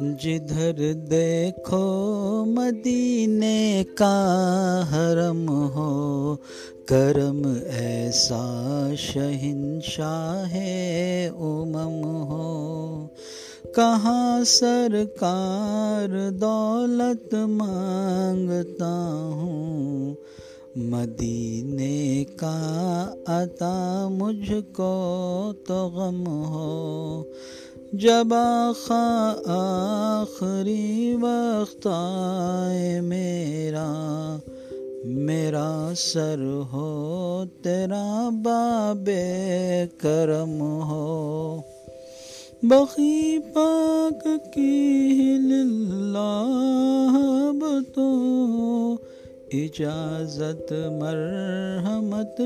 جدھر دیکھو مدینے کا حرم ہو، کرم ایسا شہنشاہ امم ہو۔ کہاں سرکار دولت مانگتا ہوں؟ مدینے کا عطا مجھ کو تو غم ہو۔ جب آخا آخری وقت آئے میرا میرا سر ہو، تیرا باب کرم ہو۔ بقی پاک کی اب تو اجازت، مرحمت